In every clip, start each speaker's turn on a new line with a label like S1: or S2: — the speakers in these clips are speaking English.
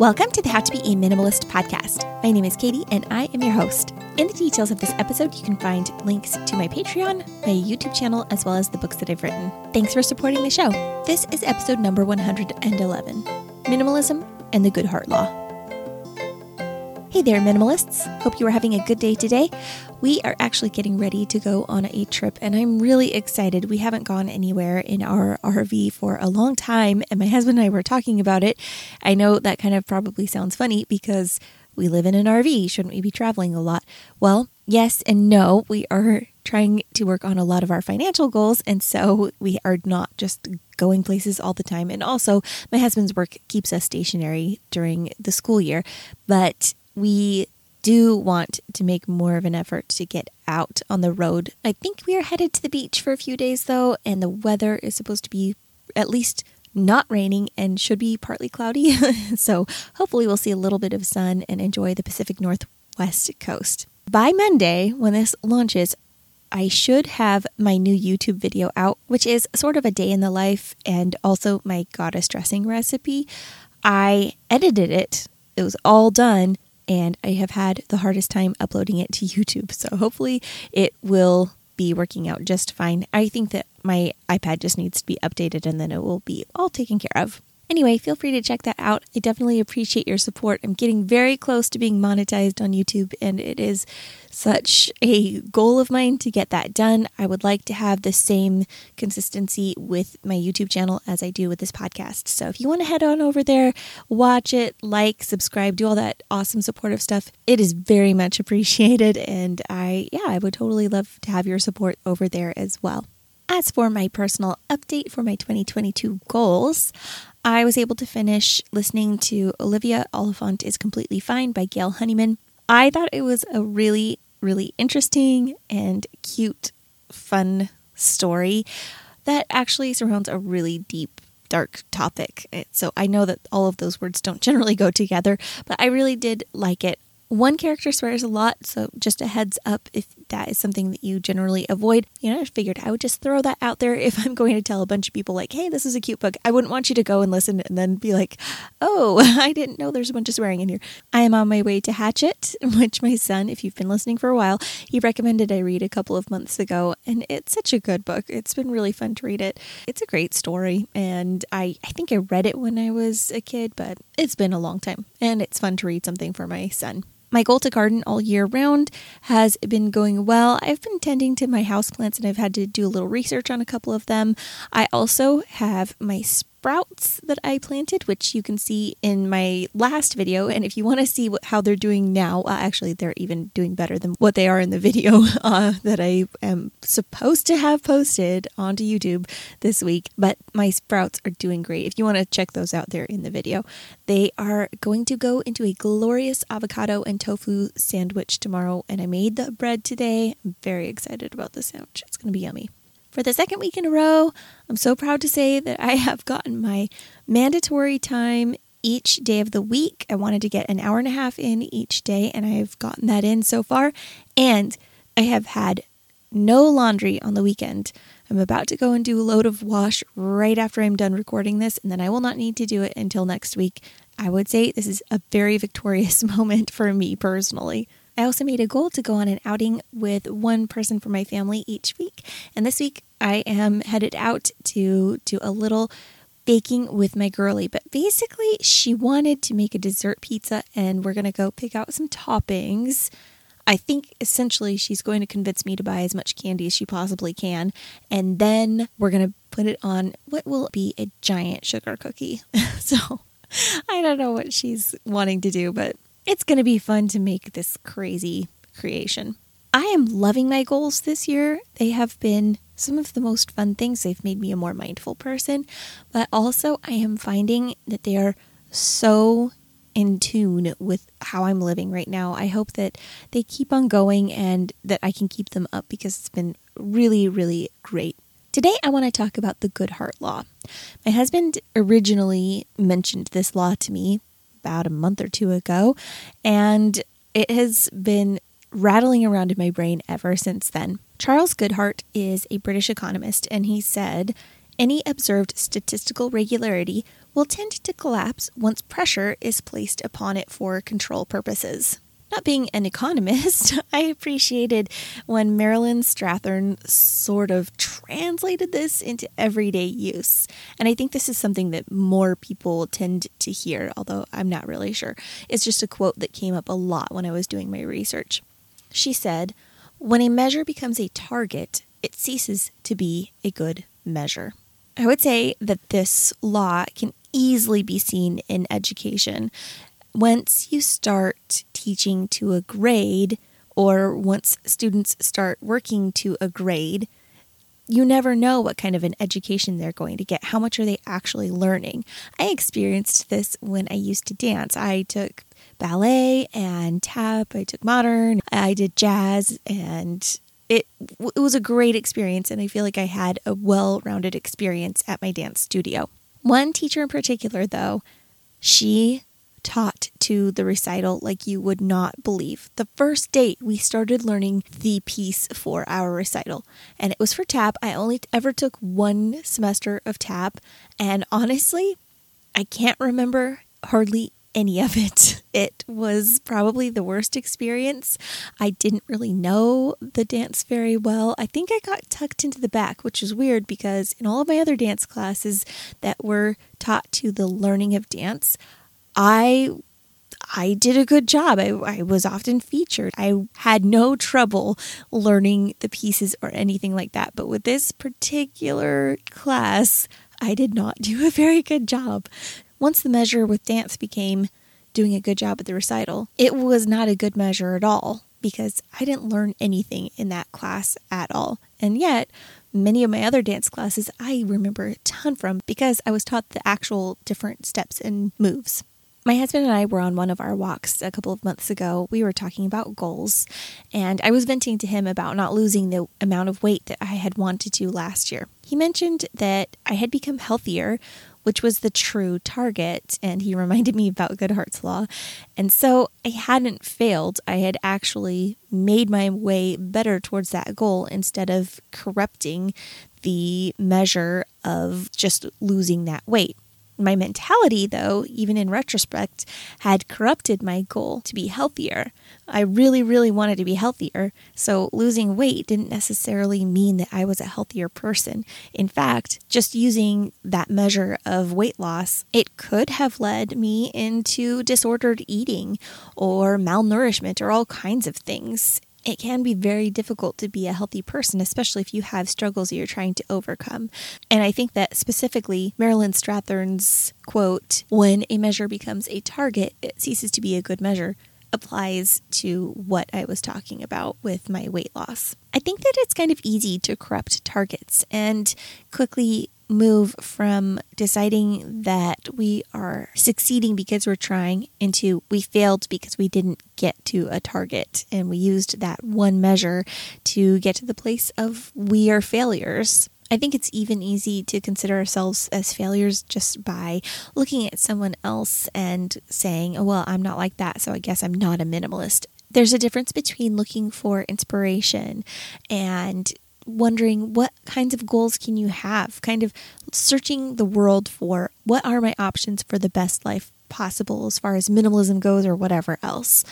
S1: Welcome to the How to Be a Minimalist podcast. My name is Katie and I am your host. In the details of this episode, you can find links to my Patreon, my YouTube channel, as well as the books that I've written. Thanks for supporting the show. This is episode number 111 Minimalism and the Goodhart Law. Hey there, minimalists. Hope you are having a good day today. We are actually getting ready to go on a trip, and I'm really excited. We haven't gone anywhere in our RV for a long time, and my husband and I were talking about it. I know that kind of probably sounds funny because we live in an RV. Shouldn't we be traveling a lot? Well, yes and no. We are trying to work on a lot of our financial goals, and so we are not just going places all the time. And also, my husband's work keeps us stationary during the school year, but we do want to make more of an effort to get out on the road. I think we are headed to the beach for a few days though, and the weather is supposed to be at least not raining and should be partly cloudy. so hopefully we'll see a little bit of sun and enjoy the Pacific Northwest coast. By Monday, when this launches, I should have my new YouTube video out, which is sort of a day in the life and also my goddess dressing recipe. I edited it, it was all done and I have had the hardest time uploading it to YouTube. So hopefully it will be working out just fine. I think that my iPad just needs to be updated and then it will be all taken care of. Anyway, feel free to check that out. I definitely appreciate your support. I'm getting very close to being monetized on YouTube, and it is such a goal of mine to get that done. I would like to have the same consistency with my YouTube channel as I do with this podcast. So if you want to head on over there, watch it, like, subscribe, do all that awesome supportive stuff, it is very much appreciated. And I, yeah, I would totally love to have your support over there as well. As for my personal update for my 2022 goals, I was able to finish listening to Olivia Oliphant is Completely Fine by Gail Honeyman. I thought it was a really, really interesting and cute, fun story that actually surrounds a really deep, dark topic. So I know that all of those words don't generally go together, but I really did like it. One character swears a lot, so just a heads up if that is something that you generally avoid. You know, I figured I would just throw that out there if I'm going to tell a bunch of people, like, hey, this is a cute book. I wouldn't want you to go and listen and then be like, oh, I didn't know there's a bunch of swearing in here. I am on my way to Hatchet, which my son, if you've been listening for a while, he recommended I read a couple of months ago, and it's such a good book. It's been really fun to read it. It's a great story, and I, I think I read it when I was a kid, but it's been a long time, and it's fun to read something for my son. My goal to garden all year round has been going well. I've been tending to my houseplants and I've had to do a little research on a couple of them. I also have my sprouts that I planted, which you can see in my last video. And if you want to see what, how they're doing now, uh, actually, they're even doing better than what they are in the video uh, that I am supposed to have posted onto YouTube this week. But my sprouts are doing great. If you want to check those out, they're in the video. They are going to go into a glorious avocado and tofu sandwich tomorrow. And I made the bread today. I'm very excited about the sandwich. It's going to be yummy. For the second week in a row, I'm so proud to say that I have gotten my mandatory time each day of the week. I wanted to get an hour and a half in each day, and I've gotten that in so far. And I have had no laundry on the weekend. I'm about to go and do a load of wash right after I'm done recording this, and then I will not need to do it until next week. I would say this is a very victorious moment for me personally. I also made a goal to go on an outing with one person from my family each week. And this week I am headed out to do a little baking with my girly. But basically, she wanted to make a dessert pizza and we're going to go pick out some toppings. I think essentially she's going to convince me to buy as much candy as she possibly can. And then we're going to put it on what will be a giant sugar cookie. so I don't know what she's wanting to do, but it's going to be fun to make this crazy creation. I am loving my goals this year. They have been some of the most fun things. They've made me a more mindful person, but also I am finding that they are so in tune with how I'm living right now. I hope that they keep on going and that I can keep them up because it's been really, really great. Today, I want to talk about the Goodhart Law. My husband originally mentioned this law to me about a month or two ago, and it has been rattling around in my brain ever since then. Charles Goodhart is a British economist, and he said any observed statistical regularity will tend to collapse once pressure is placed upon it for control purposes. Not being an economist, I appreciated when Marilyn Strathern sort of translated this into everyday use. And I think this is something that more people tend to hear, although I'm not really sure. It's just a quote that came up a lot when I was doing my research. She said, When a measure becomes a target, it ceases to be a good measure. I would say that this law can easily be seen in education once you start teaching to a grade, or once students start working to a grade, you never know what kind of an education they're going to get. How much are they actually learning? I experienced this when I used to dance. I took ballet and tap, I took modern, I did jazz, and it, it was a great experience. And I feel like I had a well rounded experience at my dance studio. One teacher in particular, though, she taught to the recital like you would not believe. The first date, we started learning the piece for our recital, and it was for tap. I only ever took one semester of tap, and honestly, I can't remember hardly any of it. It was probably the worst experience. I didn't really know the dance very well. I think I got tucked into the back, which is weird because in all of my other dance classes that were taught to the learning of dance, I I did a good job. I, I, was often featured. I had no trouble learning the pieces or anything like that. But with this particular class, I did not do a very good job. Once the measure with dance became doing a good job at the recital, it was not a good measure at all because I didn't learn anything in that class at all. And yet, many of my other dance classes I remember a ton from because I was taught the actual different steps and moves. My husband and I were on one of our walks a couple of months ago. We were talking about goals, and I was venting to him about not losing the amount of weight that I had wanted to last year. He mentioned that I had become healthier, which was the true target, and he reminded me about Goodhart's Law. And so I hadn't failed. I had actually made my way better towards that goal instead of corrupting the measure of just losing that weight. My mentality, though, even in retrospect, had corrupted my goal to be healthier. I really, really wanted to be healthier, so losing weight didn't necessarily mean that I was a healthier person. In fact, just using that measure of weight loss, it could have led me into disordered eating or malnourishment or all kinds of things it can be very difficult to be a healthy person, especially if you have struggles you're trying to overcome. And I think that specifically Marilyn Strathern's quote, when a measure becomes a target, it ceases to be a good measure, applies to what I was talking about with my weight loss. I think that it's kind of easy to corrupt targets and quickly move from deciding that we are succeeding because we're trying into we failed because we didn't get to a target and we used that one measure to get to the place of we are failures. I think it's even easy to consider ourselves as failures just by looking at someone else and saying, oh, well, I'm not like that, so I guess I'm not a minimalist there's a difference between looking for inspiration and wondering what kinds of goals can you have, kind of searching the world for what are my options for the best life possible as far as minimalism goes or whatever else.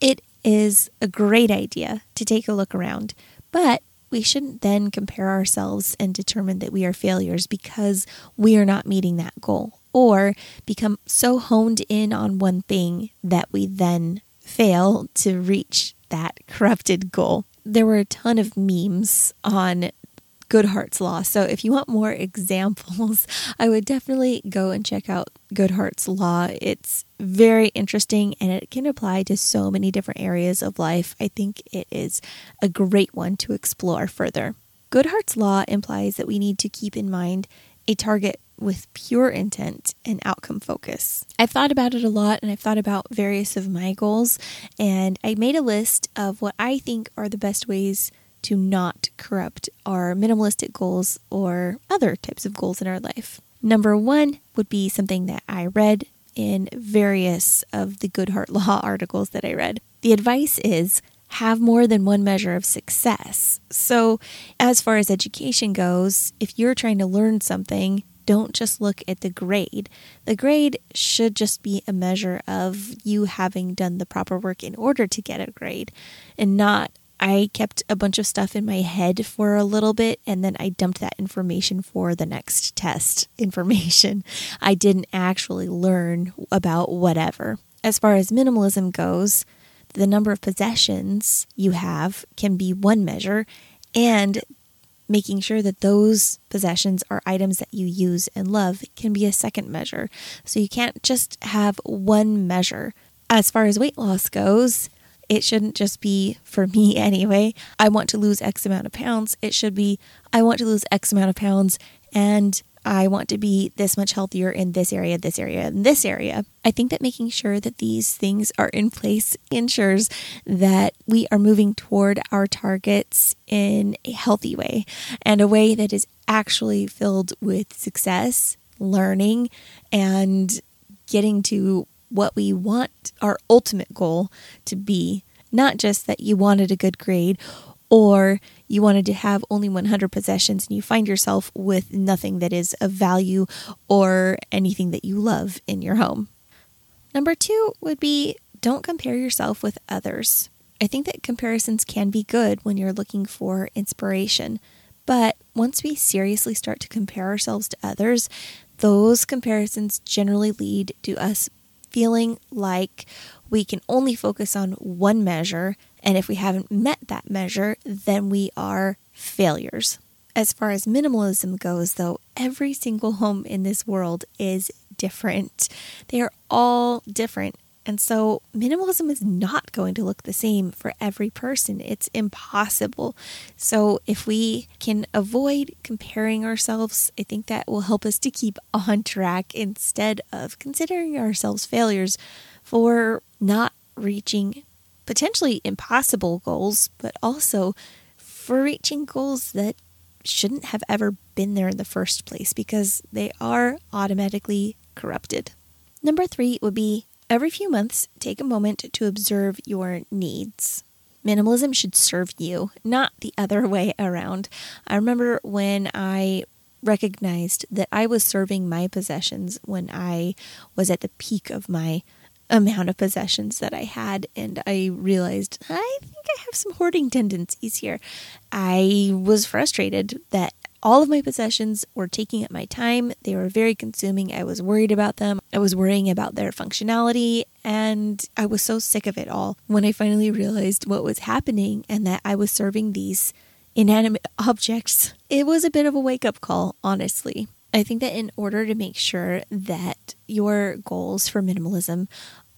S1: It is a great idea to take a look around, but we shouldn't then compare ourselves and determine that we are failures because we are not meeting that goal or become so honed in on one thing that we then fail to reach that corrupted goal there were a ton of memes on Goodhart's Law. So if you want more examples, I would definitely go and check out Goodhart's Law. It's very interesting and it can apply to so many different areas of life. I think it is a great one to explore further. Goodhart's Law implies that we need to keep in mind a target with pure intent and outcome focus. I've thought about it a lot and I've thought about various of my goals, and I made a list of what I think are the best ways to not corrupt our minimalistic goals or other types of goals in our life. Number one would be something that I read in various of the Goodhart Law articles that I read. The advice is have more than one measure of success. So, as far as education goes, if you're trying to learn something, don't just look at the grade. The grade should just be a measure of you having done the proper work in order to get a grade and not I kept a bunch of stuff in my head for a little bit and then I dumped that information for the next test information. I didn't actually learn about whatever. As far as minimalism goes, the number of possessions you have can be one measure, and making sure that those possessions are items that you use and love can be a second measure. So you can't just have one measure. As far as weight loss goes, it shouldn't just be for me anyway. I want to lose X amount of pounds. It should be I want to lose X amount of pounds and I want to be this much healthier in this area, this area, and this area. I think that making sure that these things are in place ensures that we are moving toward our targets in a healthy way and a way that is actually filled with success, learning, and getting to what we want our ultimate goal to be. Not just that you wanted a good grade or you wanted to have only 100 possessions and you find yourself with nothing that is of value or anything that you love in your home. Number two would be don't compare yourself with others. I think that comparisons can be good when you're looking for inspiration, but once we seriously start to compare ourselves to others, those comparisons generally lead to us feeling like we can only focus on one measure, and if we haven't met that measure, then we are failures. As far as minimalism goes, though, every single home in this world is different. They are all different. And so, minimalism is not going to look the same for every person. It's impossible. So, if we can avoid comparing ourselves, I think that will help us to keep on track instead of considering ourselves failures for not reaching potentially impossible goals, but also for reaching goals that shouldn't have ever been there in the first place because they are automatically corrupted. Number three would be Every few months, take a moment to observe your needs. Minimalism should serve you, not the other way around. I remember when I recognized that I was serving my possessions when I was at the peak of my amount of possessions that I had, and I realized I think I have some hoarding tendencies here. I was frustrated that all of my possessions were taking up my time. They were very consuming. I was worried about them. I was worrying about their functionality. And I was so sick of it all when I finally realized what was happening and that I was serving these inanimate objects. It was a bit of a wake up call, honestly. I think that in order to make sure that your goals for minimalism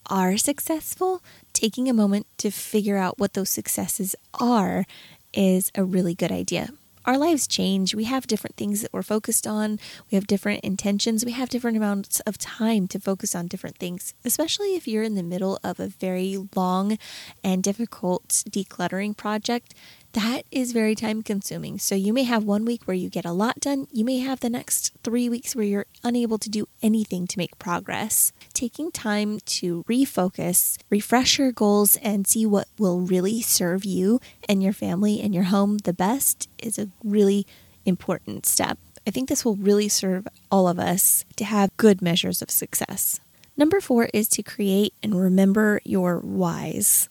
S1: are successful, taking a moment to figure out what those successes are is a really good idea our lives change. We have different things that we're focused on. We have different intentions. We have different amounts of time to focus on different things, especially if you're in the middle of a very long and difficult decluttering project that is very time consuming. So you may have one week where you get a lot done. You may have the next three weeks where you're unable to do anything to make progress. Taking time to refocus, refresh your goals, and see what will really serve you and your family and your home the best is a really important step. I think this will really serve all of us to have good measures of success. Number four is to create and remember your whys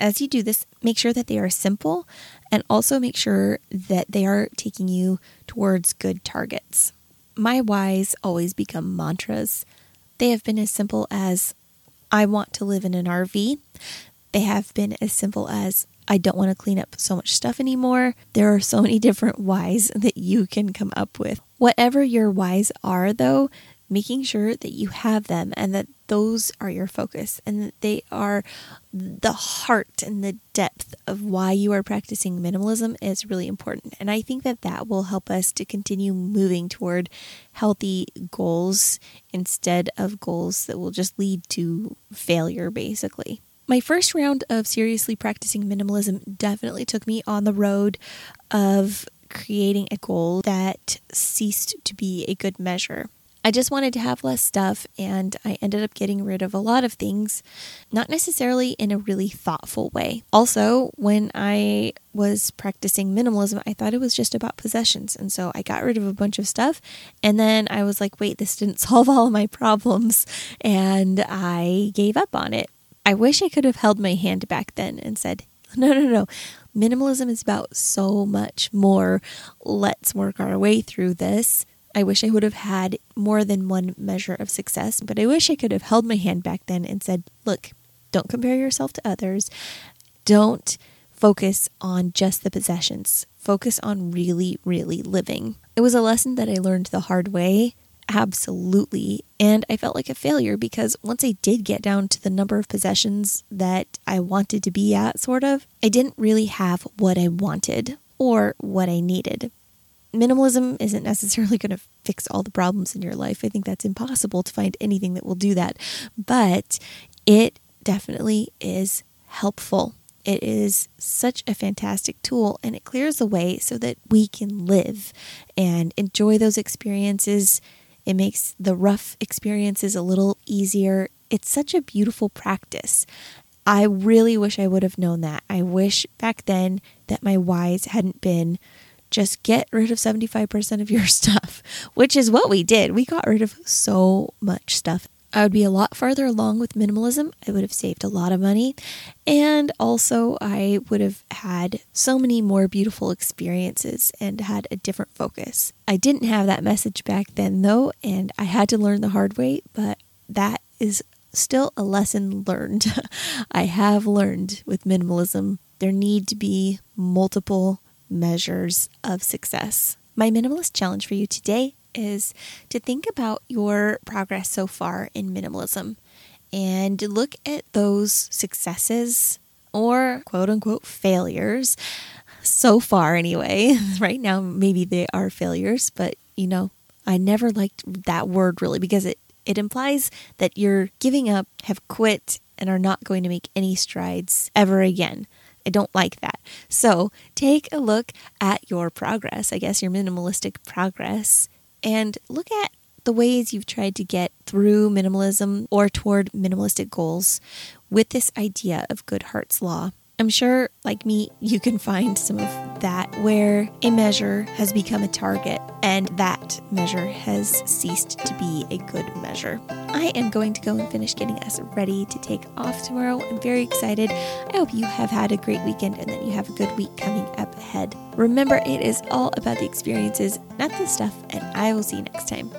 S1: as you do this, make sure that they are simple and also make sure that they are taking you towards good targets. My whys always become mantras. They have been as simple as I want to live in an RV. They have been as simple as I don't want to clean up so much stuff anymore. There are so many different whys that you can come up with. Whatever your whys are, though, making sure that you have them and that those are your focus and that they are the heart and the depth of why you are practicing minimalism is really important. And I think that that will help us to continue moving toward healthy goals instead of goals that will just lead to failure, basically. My first round of seriously practicing minimalism definitely took me on the road of creating a goal that ceased to be a good measure. I just wanted to have less stuff, and I ended up getting rid of a lot of things, not necessarily in a really thoughtful way. Also, when I was practicing minimalism, I thought it was just about possessions. And so I got rid of a bunch of stuff. And then I was like, wait, this didn't solve all of my problems. And I gave up on it. I wish I could have held my hand back then and said, no, no, no. Minimalism is about so much more. Let's work our way through this. I wish I would have had more than one measure of success, but I wish I could have held my hand back then and said, look, don't compare yourself to others. Don't focus on just the possessions. Focus on really, really living. It was a lesson that I learned the hard way. Absolutely. And I felt like a failure because once I did get down to the number of possessions that I wanted to be at, sort of, I didn't really have what I wanted or what I needed minimalism isn't necessarily going to fix all the problems in your life. I think that's impossible to find anything that will do that. But it definitely is helpful. It is such a fantastic tool and it clears the way so that we can live and enjoy those experiences. It makes the rough experiences a little easier. It's such a beautiful practice. I really wish I would have known that. I wish back then that my whys hadn't been just get rid of 75% of your stuff, which is what we did. We got rid of so much stuff. I would be a lot farther along with minimalism. I would have saved a lot of money. And also, I would have had so many more beautiful experiences and had a different focus. I didn't have that message back then, though, and I had to learn the hard way, but that is still a lesson learned. I have learned with minimalism there need to be multiple measures of success. My minimalist challenge for you today is to think about your progress so far in minimalism and look at those successes or quote unquote failures so far, anyway. right now, maybe they are failures, but you know, I never liked that word really because it, it implies that you're giving up, have quit, and are not going to make any strides ever again. I don't like that. So take a look at your progress, I guess your minimalistic progress, and look at the ways you've tried to get through minimalism or toward minimalistic goals with this idea of Goodhart's Law. I'm sure, like me, you can find some of that where a measure has become a target and that measure has ceased to be a good measure. I am going to go and finish getting us ready to take off tomorrow. I'm very excited. I hope you have had a great weekend and that you have a good week coming up ahead. Remember, it is all about the experiences, not the stuff, and I will see you next time.